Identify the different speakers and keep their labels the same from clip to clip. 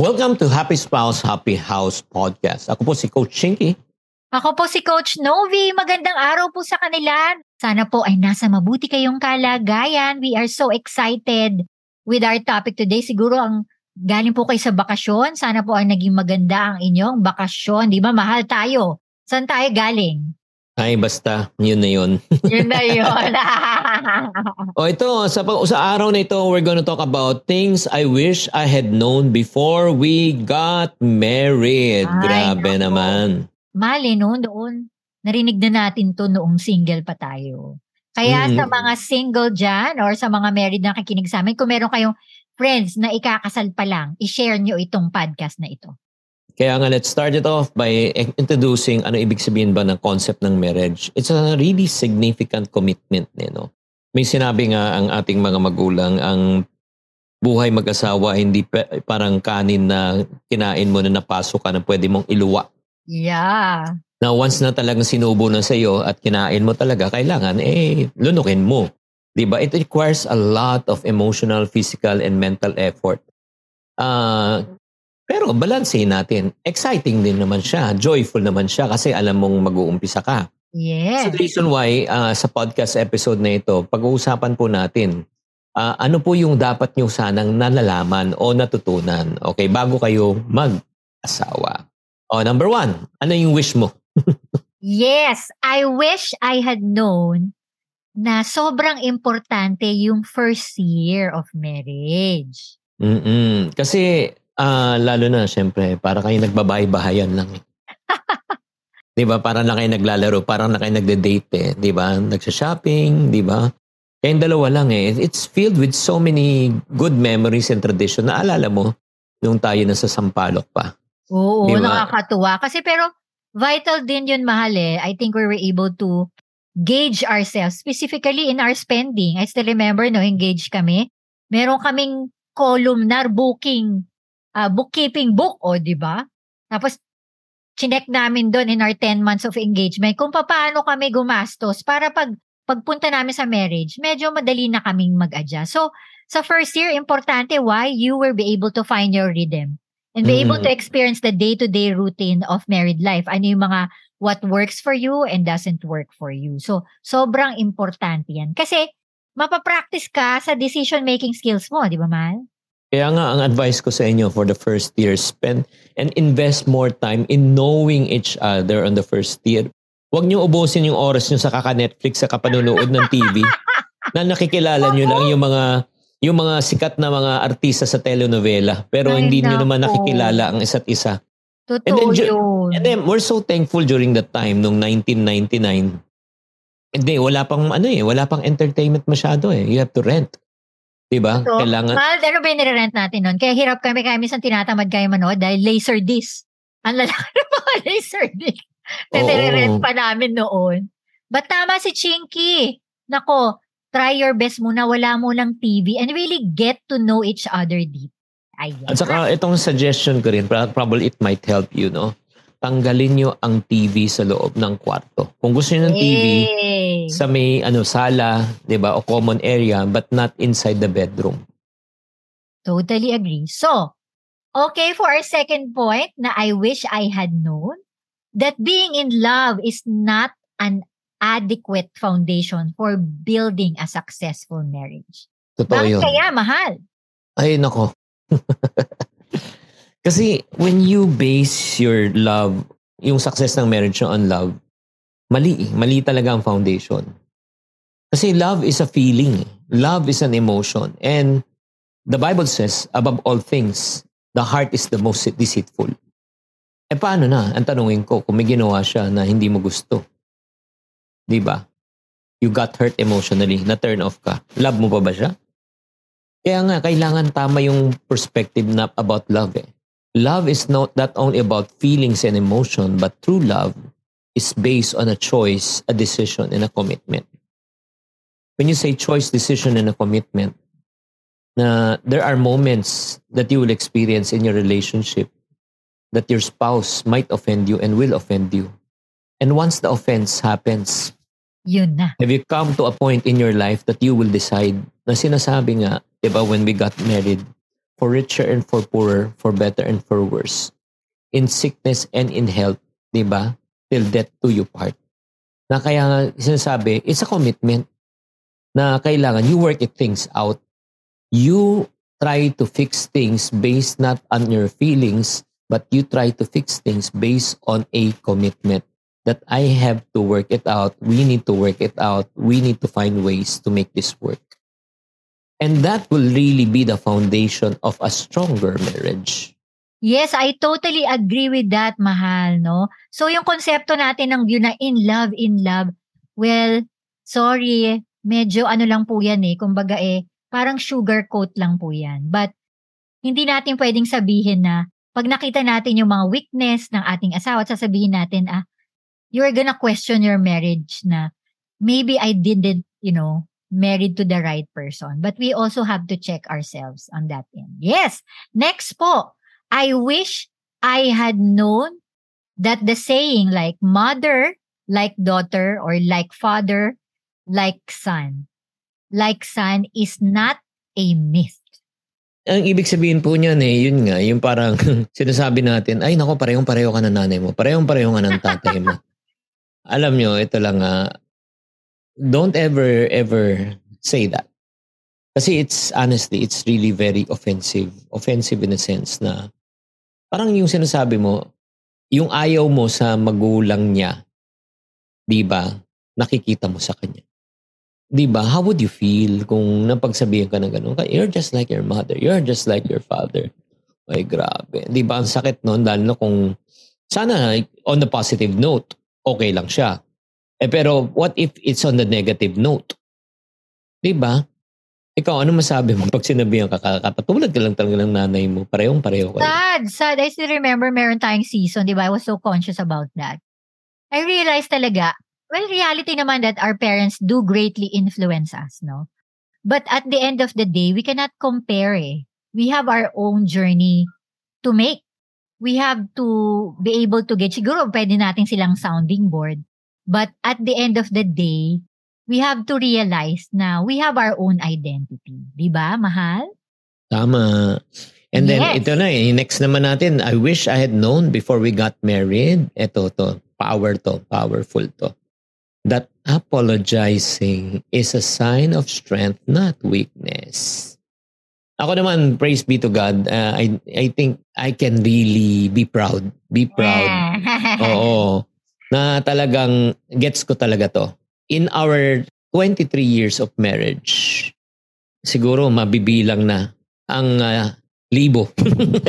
Speaker 1: Welcome to Happy Spouse, Happy House Podcast. Ako po si Coach Chinky.
Speaker 2: Ako po si Coach Novi. Magandang araw po sa kanila. Sana po ay nasa mabuti kayong kalagayan. We are so excited with our topic today. Siguro ang galing po kayo sa bakasyon. Sana po ay naging maganda ang inyong bakasyon. Di ba? Mahal tayo. Saan tayo galing?
Speaker 1: Ay, basta, yun na yun.
Speaker 2: Yun na yun.
Speaker 1: o ito, sa, sa araw na ito, we're gonna talk about things I wish I had known before we got married.
Speaker 2: Ay,
Speaker 1: Grabe
Speaker 2: nako.
Speaker 1: naman.
Speaker 2: Mali no, noon. Narinig na natin to noong single pa tayo. Kaya
Speaker 1: Mm.
Speaker 2: sa mga single dyan or sa mga married na nakikinig sa amin, kung meron kayong friends na ikakasal pa lang, i-share nyo itong podcast na ito.
Speaker 1: Kaya nga, let's start it off by introducing ano ibig sabihin ba ng concept ng marriage. It's a really significant commitment. Eh, no? May sinabi nga ang ating mga magulang, ang buhay mag-asawa hindi pe- parang kanin na kinain mo na napasok ka na pwede mong iluwa.
Speaker 2: Yeah.
Speaker 1: Now, once na talagang sinubo na sa iyo at kinain mo talaga, kailangan, eh, lunukin mo. 'Di ba? It requires a lot of emotional, physical, and mental effort. Ah, pero balansehin natin. Exciting din naman siya. Joyful naman siya kasi alam mong mag-uumpisa ka.
Speaker 2: Yes.
Speaker 1: So the reason why ah, sa podcast episode na ito, pag-uusapan po natin ah, ano po yung dapat nyo sanang nalalaman o natutunan. Okay, bago kayo mag-asawa. O, number one, ano yung wish mo?
Speaker 2: Yes. I wish I had known na sobrang importante yung first year of marriage.
Speaker 1: mm Kasi, ah, lalo na, syempre, para kayo nagbabay-bahayan lang. Eh. di ba? Para na kayo naglalaro, parang na kayo nagde-date eh. Di ba? Nagsha-shopping, di ba? Kayong dalawa lang eh. It's filled with so many good memories and tradition. Naalala mo, nung tayo nasa Sampaloc pa.
Speaker 2: Oo,
Speaker 1: Di ba?
Speaker 2: nakakatuwa. Kasi pero vital din yun mahal eh. I think we were able to gauge ourselves, specifically in our spending. I still remember, no, engaged kami. Meron kaming columnar booking, uh, bookkeeping book, o di ba? Tapos, chinek namin doon in our 10 months of engagement kung paano kami gumastos para pag pagpunta namin sa marriage, medyo madali na kaming mag-adjust. So, sa first year, importante why you will be able to find your rhythm and be able
Speaker 1: Mm.
Speaker 2: to experience the day-to-day routine of married life. Ano yung mga what works for you and doesn't work for you. So, sobrang importante yan. Kasi, mapapractice ka sa decision-making skills mo, di ba, Mal?
Speaker 1: Kaya nga, ang advice ko sa inyo for the first year, spend and invest more time in knowing each other on the first year. Huwag niyo ubusin yung oras niyo sa kaka-Netflix, sa kapanonood ng TV, na nakikilala niyo lang yung mga yung mga sikat na mga artista sa telenovela, pero
Speaker 2: Ay,
Speaker 1: hindi niyo naman nakikilala ang isa't isa.
Speaker 2: Totoo
Speaker 1: And then,
Speaker 2: yun.
Speaker 1: And then, we're so thankful during that time, nung 1999. Hindi, wala pang, ano eh, wala pang entertainment masyado eh. You have to rent. Diba?
Speaker 2: So,
Speaker 1: Kailangan,
Speaker 2: Mahal, ano ba yung nire-rent natin nun? Kaya hirap kami, kaya minsan tinatamad kayo manood dahil laser disc. Ang lalaki ng mga laser disc. Na nire-rent pa namin noon. But tama si Chinky. Nako, try your best muna. Wala mo lang TV and really get to know each other deep. Ayan.
Speaker 1: At saka itong suggestion ko rin, probably it might help you, no? Tanggalin nyo ang TV sa loob ng kwarto. Kung gusto nyo ng TV,
Speaker 2: Yay.
Speaker 1: sa may ano sala, 'di ba, o common area but not inside the bedroom.
Speaker 2: Totally agree. So, okay for our second point na I wish I had known that being in love is not an adequate foundation for building a successful marriage.
Speaker 1: Totoo
Speaker 2: Bakit
Speaker 1: 'yun.
Speaker 2: kaya mahal?
Speaker 1: Ay nako. Kasi when you base your love, yung success ng marriage nyo on love, mali. eh. Mali talaga ang foundation. Kasi love is a feeling. Love is an emotion. And the Bible says, above all things, the heart is the most deceitful. Eh paano na? Ang tanungin ko, kung may ginawa siya na hindi mo gusto. Di ba? you got hurt emotionally, na turn off ka. Love mo pa ba siya? Kaya nga, kailangan tama yung perspective na about love eh. Love is not, not only about feelings and emotion, but true love is based on a choice, a decision, and a commitment. When you say choice, decision, and a commitment, na there are moments that you will experience in your relationship that your spouse might offend you and will offend you. And once the offense happens,
Speaker 2: Yun na.
Speaker 1: have you come to a point in your life that you will decide na sinasabi nga, di ba, when we got married, for richer and for poorer, for better and for worse, in sickness and in health, di ba, till death do you part. Na kaya nga sinasabi, it's a commitment na kailangan you work it things out. You try to fix things based not on your feelings, but you try to fix things based on a commitment that I have to work it out. We need to work it out. We need to find ways to make this work. And that will really be the foundation of a stronger marriage.
Speaker 2: Yes, I totally agree with that, mahal, no? So, yung konsepto natin ng yun na in love, in love, well, sorry, medyo ano lang po yan eh, kumbaga eh, parang sugar coat lang po yan. But, hindi natin pwedeng sabihin na, pag nakita natin yung mga weakness ng ating asawa, sasabihin natin, ah, you're gonna question your marriage na, maybe I didn't, you know, married to the right person. But we also have to check ourselves on that end. Yes! Next po, I wish I had known that the saying like mother, like daughter, or like father, like son, like son is not a myth.
Speaker 1: Ang ibig sabihin po niyan eh, yun nga, yung parang sinasabi natin, ay nako, parehong-pareho ka ng nanay mo, parehong-pareho ka ng tatay mo. Alam nyo, ito lang nga, don't ever, ever say that. Kasi it's, honestly, it's really very offensive. Offensive in a sense na, parang yung sinasabi mo, yung ayaw mo sa magulang niya, di ba, nakikita mo sa kanya. Di ba, how would you feel kung napagsabihan ka ng ganun? You're just like your mother. You're just like your father. Ay, grabe. Di ba, ang sakit nun, dahil na kung, sana on the positive note, okay lang siya. Eh pero what if it's on the negative note? 'Di ba? Ikaw, ano masabi mo pag sinabihan ka, katulad ka lang talaga ng nanay mo, parehong-pareho kayo.
Speaker 2: Sad, sad. I still remember meron tayong season, di ba? I was so conscious about that. I realized talaga, well, reality naman that our parents do greatly influence us, no? But at the end of the day, we cannot compare eh. We have our own journey to make. We have to be able to get, siguro pwede natin silang sounding board. But at the end of the day, we have to realize na we have our own identity. Di ba, mahal?
Speaker 1: Tama. And then,
Speaker 2: Yes.
Speaker 1: ito na eh, next naman natin, I wish I had known before we got married. Ito to, power to, powerful to. That apologizing is a sign of strength, not weakness. Ako naman, praise be to God, uh, I, I think I can really be proud. Be proud. Oo. Na talagang gets ko talaga to. In our 23 years of marriage, siguro mabibilang na ang ah, libo.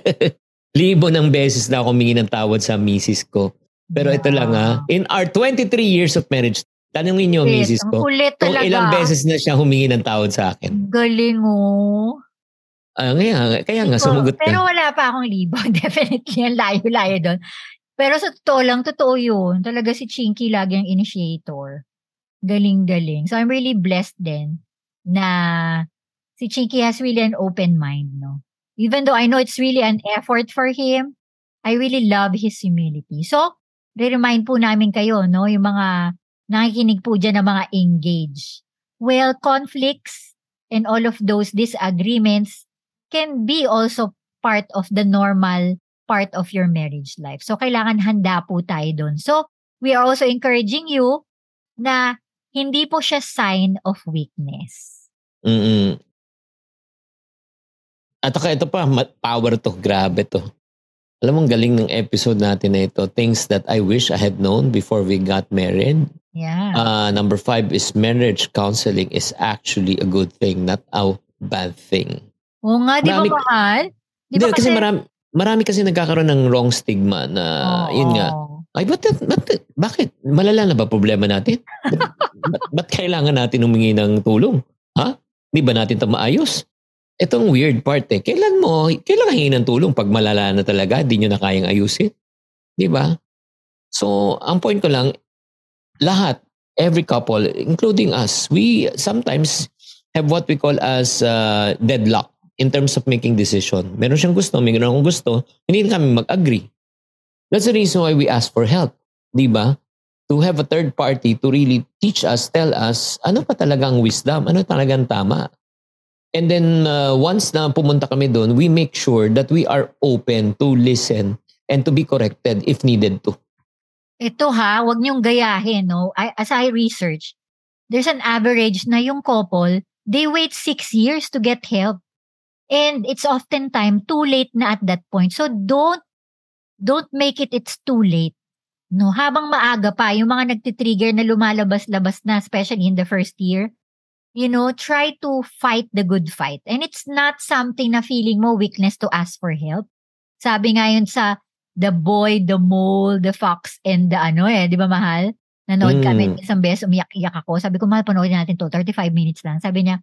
Speaker 1: libo ng beses na ako humingi ng tawad sa misis ko. Pero ito lang ha, in our 23 years of marriage, tanungin niyo ang misis ko kung ilang beses na siya humingi ng tawad sa akin.
Speaker 2: Galing oh.
Speaker 1: Ah, kaya, kaya nga, sumugot
Speaker 2: Pero
Speaker 1: ka.
Speaker 2: wala pa akong libo. Definitely, ang layo-layo doon. Pero sa totoo lang, totoo yun. Talaga si Chinky lagi ang initiator. Galing-galing. So I'm really blessed din na si Chinky has really an open mind, no? Even though I know it's really an effort for him, I really love his humility. So, re-remind po namin kayo, no? Yung mga nakikinig po dyan ng mga engage. Well, conflicts and all of those disagreements can be also part of the normal part of your marriage life. So, kailangan handa po tayo doon. So, we are also encouraging you na hindi po siya sign of weakness.
Speaker 1: Mm-mm. At saka ito pa, power to. Grabe to. Alam mo, galing ng episode natin na ito. Things that I wish I had known before we got married.
Speaker 2: Yeah.
Speaker 1: Uh, number five is marriage counseling is actually a good thing, not a bad thing.
Speaker 2: Oo nga, di ba mahal? Di
Speaker 1: Hindi,
Speaker 2: ba
Speaker 1: kasi, marami, marami kasi nagkakaroon ng wrong stigma na,
Speaker 2: Oo.
Speaker 1: yun nga, ay, ba't, ba't, bakit? Malala na ba problema natin? ba't, ba't kailangan natin humingi ng tulong? Ha? Di ba natin ito maayos? Itong weird part eh. Kailan mo, kailan hingi ng tulong pag malala na talaga, di nyo na kayang ayusin? Di ba? So, ang point ko lang, lahat, every couple, including us, we sometimes have what we call as uh, deadlock in terms of making decision. Meron siyang gusto, meron akong gusto, hindi kami mag-agree. That's the reason why we ask for help. Di ba? To have a third party to really teach us, tell us, ano pa talagang wisdom, ano talagang tama. And then uh, once na pumunta kami doon, we make sure that we are open to listen and to be corrected if needed to.
Speaker 2: Ito ha, wag niyong gayahin, no? I, as I research, there's an average na yung couple, they wait six years to get help. And it's often time too late na at that point. So don't don't make it it's too late. No, habang maaga pa, yung mga nagtitrigger na lumalabas-labas na, especially in the first year, you know, try to fight the good fight. And it's not something na feeling mo weakness to ask for help. Sabi nga yun sa The Boy, The Mole, The Fox, and the ano eh, di ba mahal? Nanood mm. kami isang beses, umiyak-iyak ako. Sabi ko, mahal, panoorin natin to, 35 minutes lang. Sabi niya,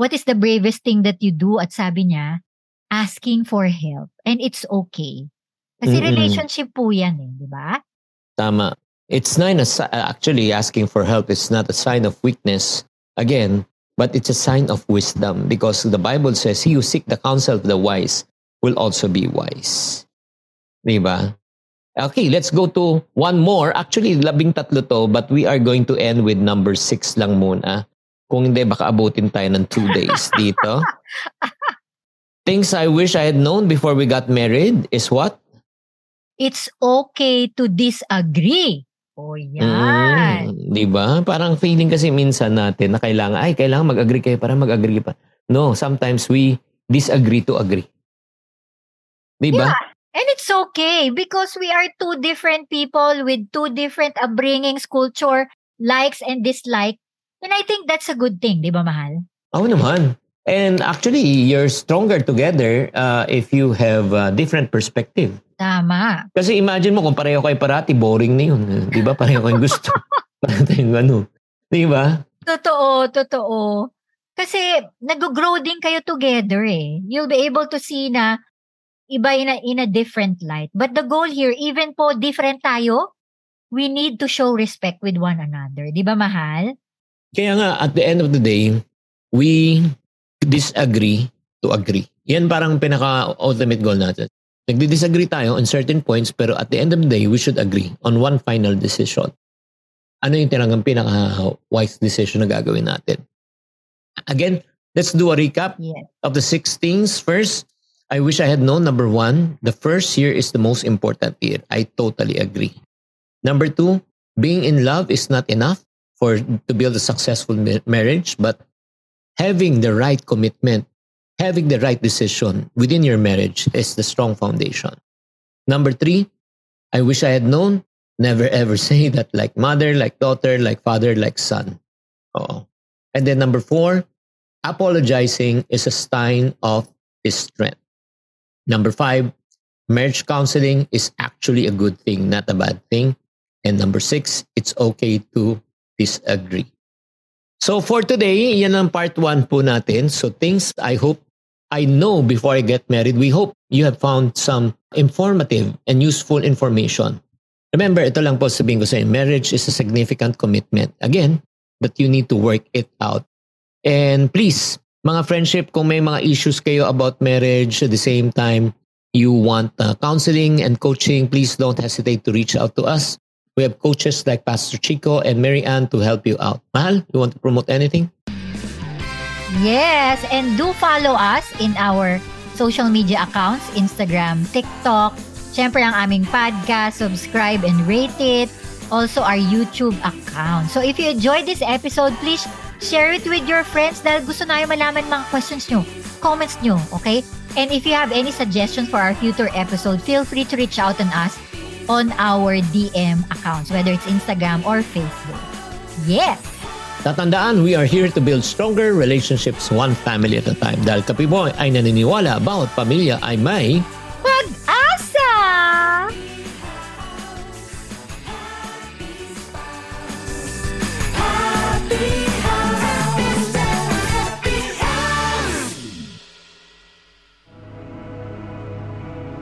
Speaker 2: what is the bravest thing that you do? At sabi niya, asking for help. And it's okay. Kasi Mm-mm. relationship po yan eh, di ba?
Speaker 1: Tama. It's not a, actually asking for help is not a sign of weakness again, but it's a sign of wisdom because the Bible says, "He who seek the counsel of the wise will also be wise." Diba? Okay, let's go to one more. Actually, labing tatlo to, but we are going to end with number six lang muna. Kung hindi, baka abutin tayo ng two days dito. Things I wish I had known before we got married is what?
Speaker 2: it's okay to disagree. O yan.
Speaker 1: Mm, di ba? Parang feeling kasi minsan natin na kailangan, ay, kailangan mag-agree kayo para mag-agree pa. No, sometimes we disagree to agree. Di ba?
Speaker 2: Yeah. And it's okay because we are two different people with two different upbringings, culture, likes and dislike. And I think that's a good thing, di ba, Mahal?
Speaker 1: Oo naman. And actually, you're stronger together uh, if you have a different perspective.
Speaker 2: Tama.
Speaker 1: Kasi imagine mo kung pareho kayo parati, boring na yun. Di ba? Pareho kayong gusto. Parang ano. Di ba?
Speaker 2: Totoo, totoo. Kasi nag-grow din kayo together eh. You'll be able to see na iba in a, in a different light. But the goal here, even po different tayo, we need to show respect with one another. Di ba, mahal?
Speaker 1: Kaya nga, at the end of the day, we disagree to agree. Yan parang pinaka-ultimate goal natin. Nagdi-disagree tayo on certain points pero at the end of the day, we should agree on one final decision. Ano yung talagang pinaka-wise decision na gagawin natin? Again, let's do a recap yes. of the six things. First, I wish I had known number one, the first year is the most important year. I totally agree. Number two, being in love is not enough for to build a successful marriage, but having the right commitment having the right decision within your marriage is the strong foundation. Number three, I wish I had known. Never ever say that like mother, like daughter, like father, like son. Oh. And then number four, apologizing is a sign of strength. Number five, marriage counseling is actually a good thing, not a bad thing. And number six, it's okay to disagree. So for today, yan ang part one po natin. So things I hope I know before I get married, we hope you have found some informative and useful information. Remember, ito lang po sabihin ko sa inyo, marriage is a significant commitment. Again, but you need to work it out. And please, mga friendship, kung may mga issues kayo about marriage at the same time, you want uh, counseling and coaching, please don't hesitate to reach out to us. We have coaches like Pastor Chico and Mary Ann to help you out. Mahal, you want to promote anything?
Speaker 2: Yes, and do follow us in our social media accounts, Instagram, TikTok, syempre ang aming podcast, subscribe and rate it. Also our YouTube account. So if you enjoyed this episode, please share it with your friends dahil gusto na yung malaman mga questions nyo, comments nyo, okay? And if you have any suggestions for our future episode, feel free to reach out on us on our DM accounts, whether it's Instagram or Facebook. Yes!
Speaker 1: Tatandaan, we are here to build stronger relationships one family at a time. Dahil Kapiboy ay naniniwala bawat pamilya ay may
Speaker 2: pag-asa!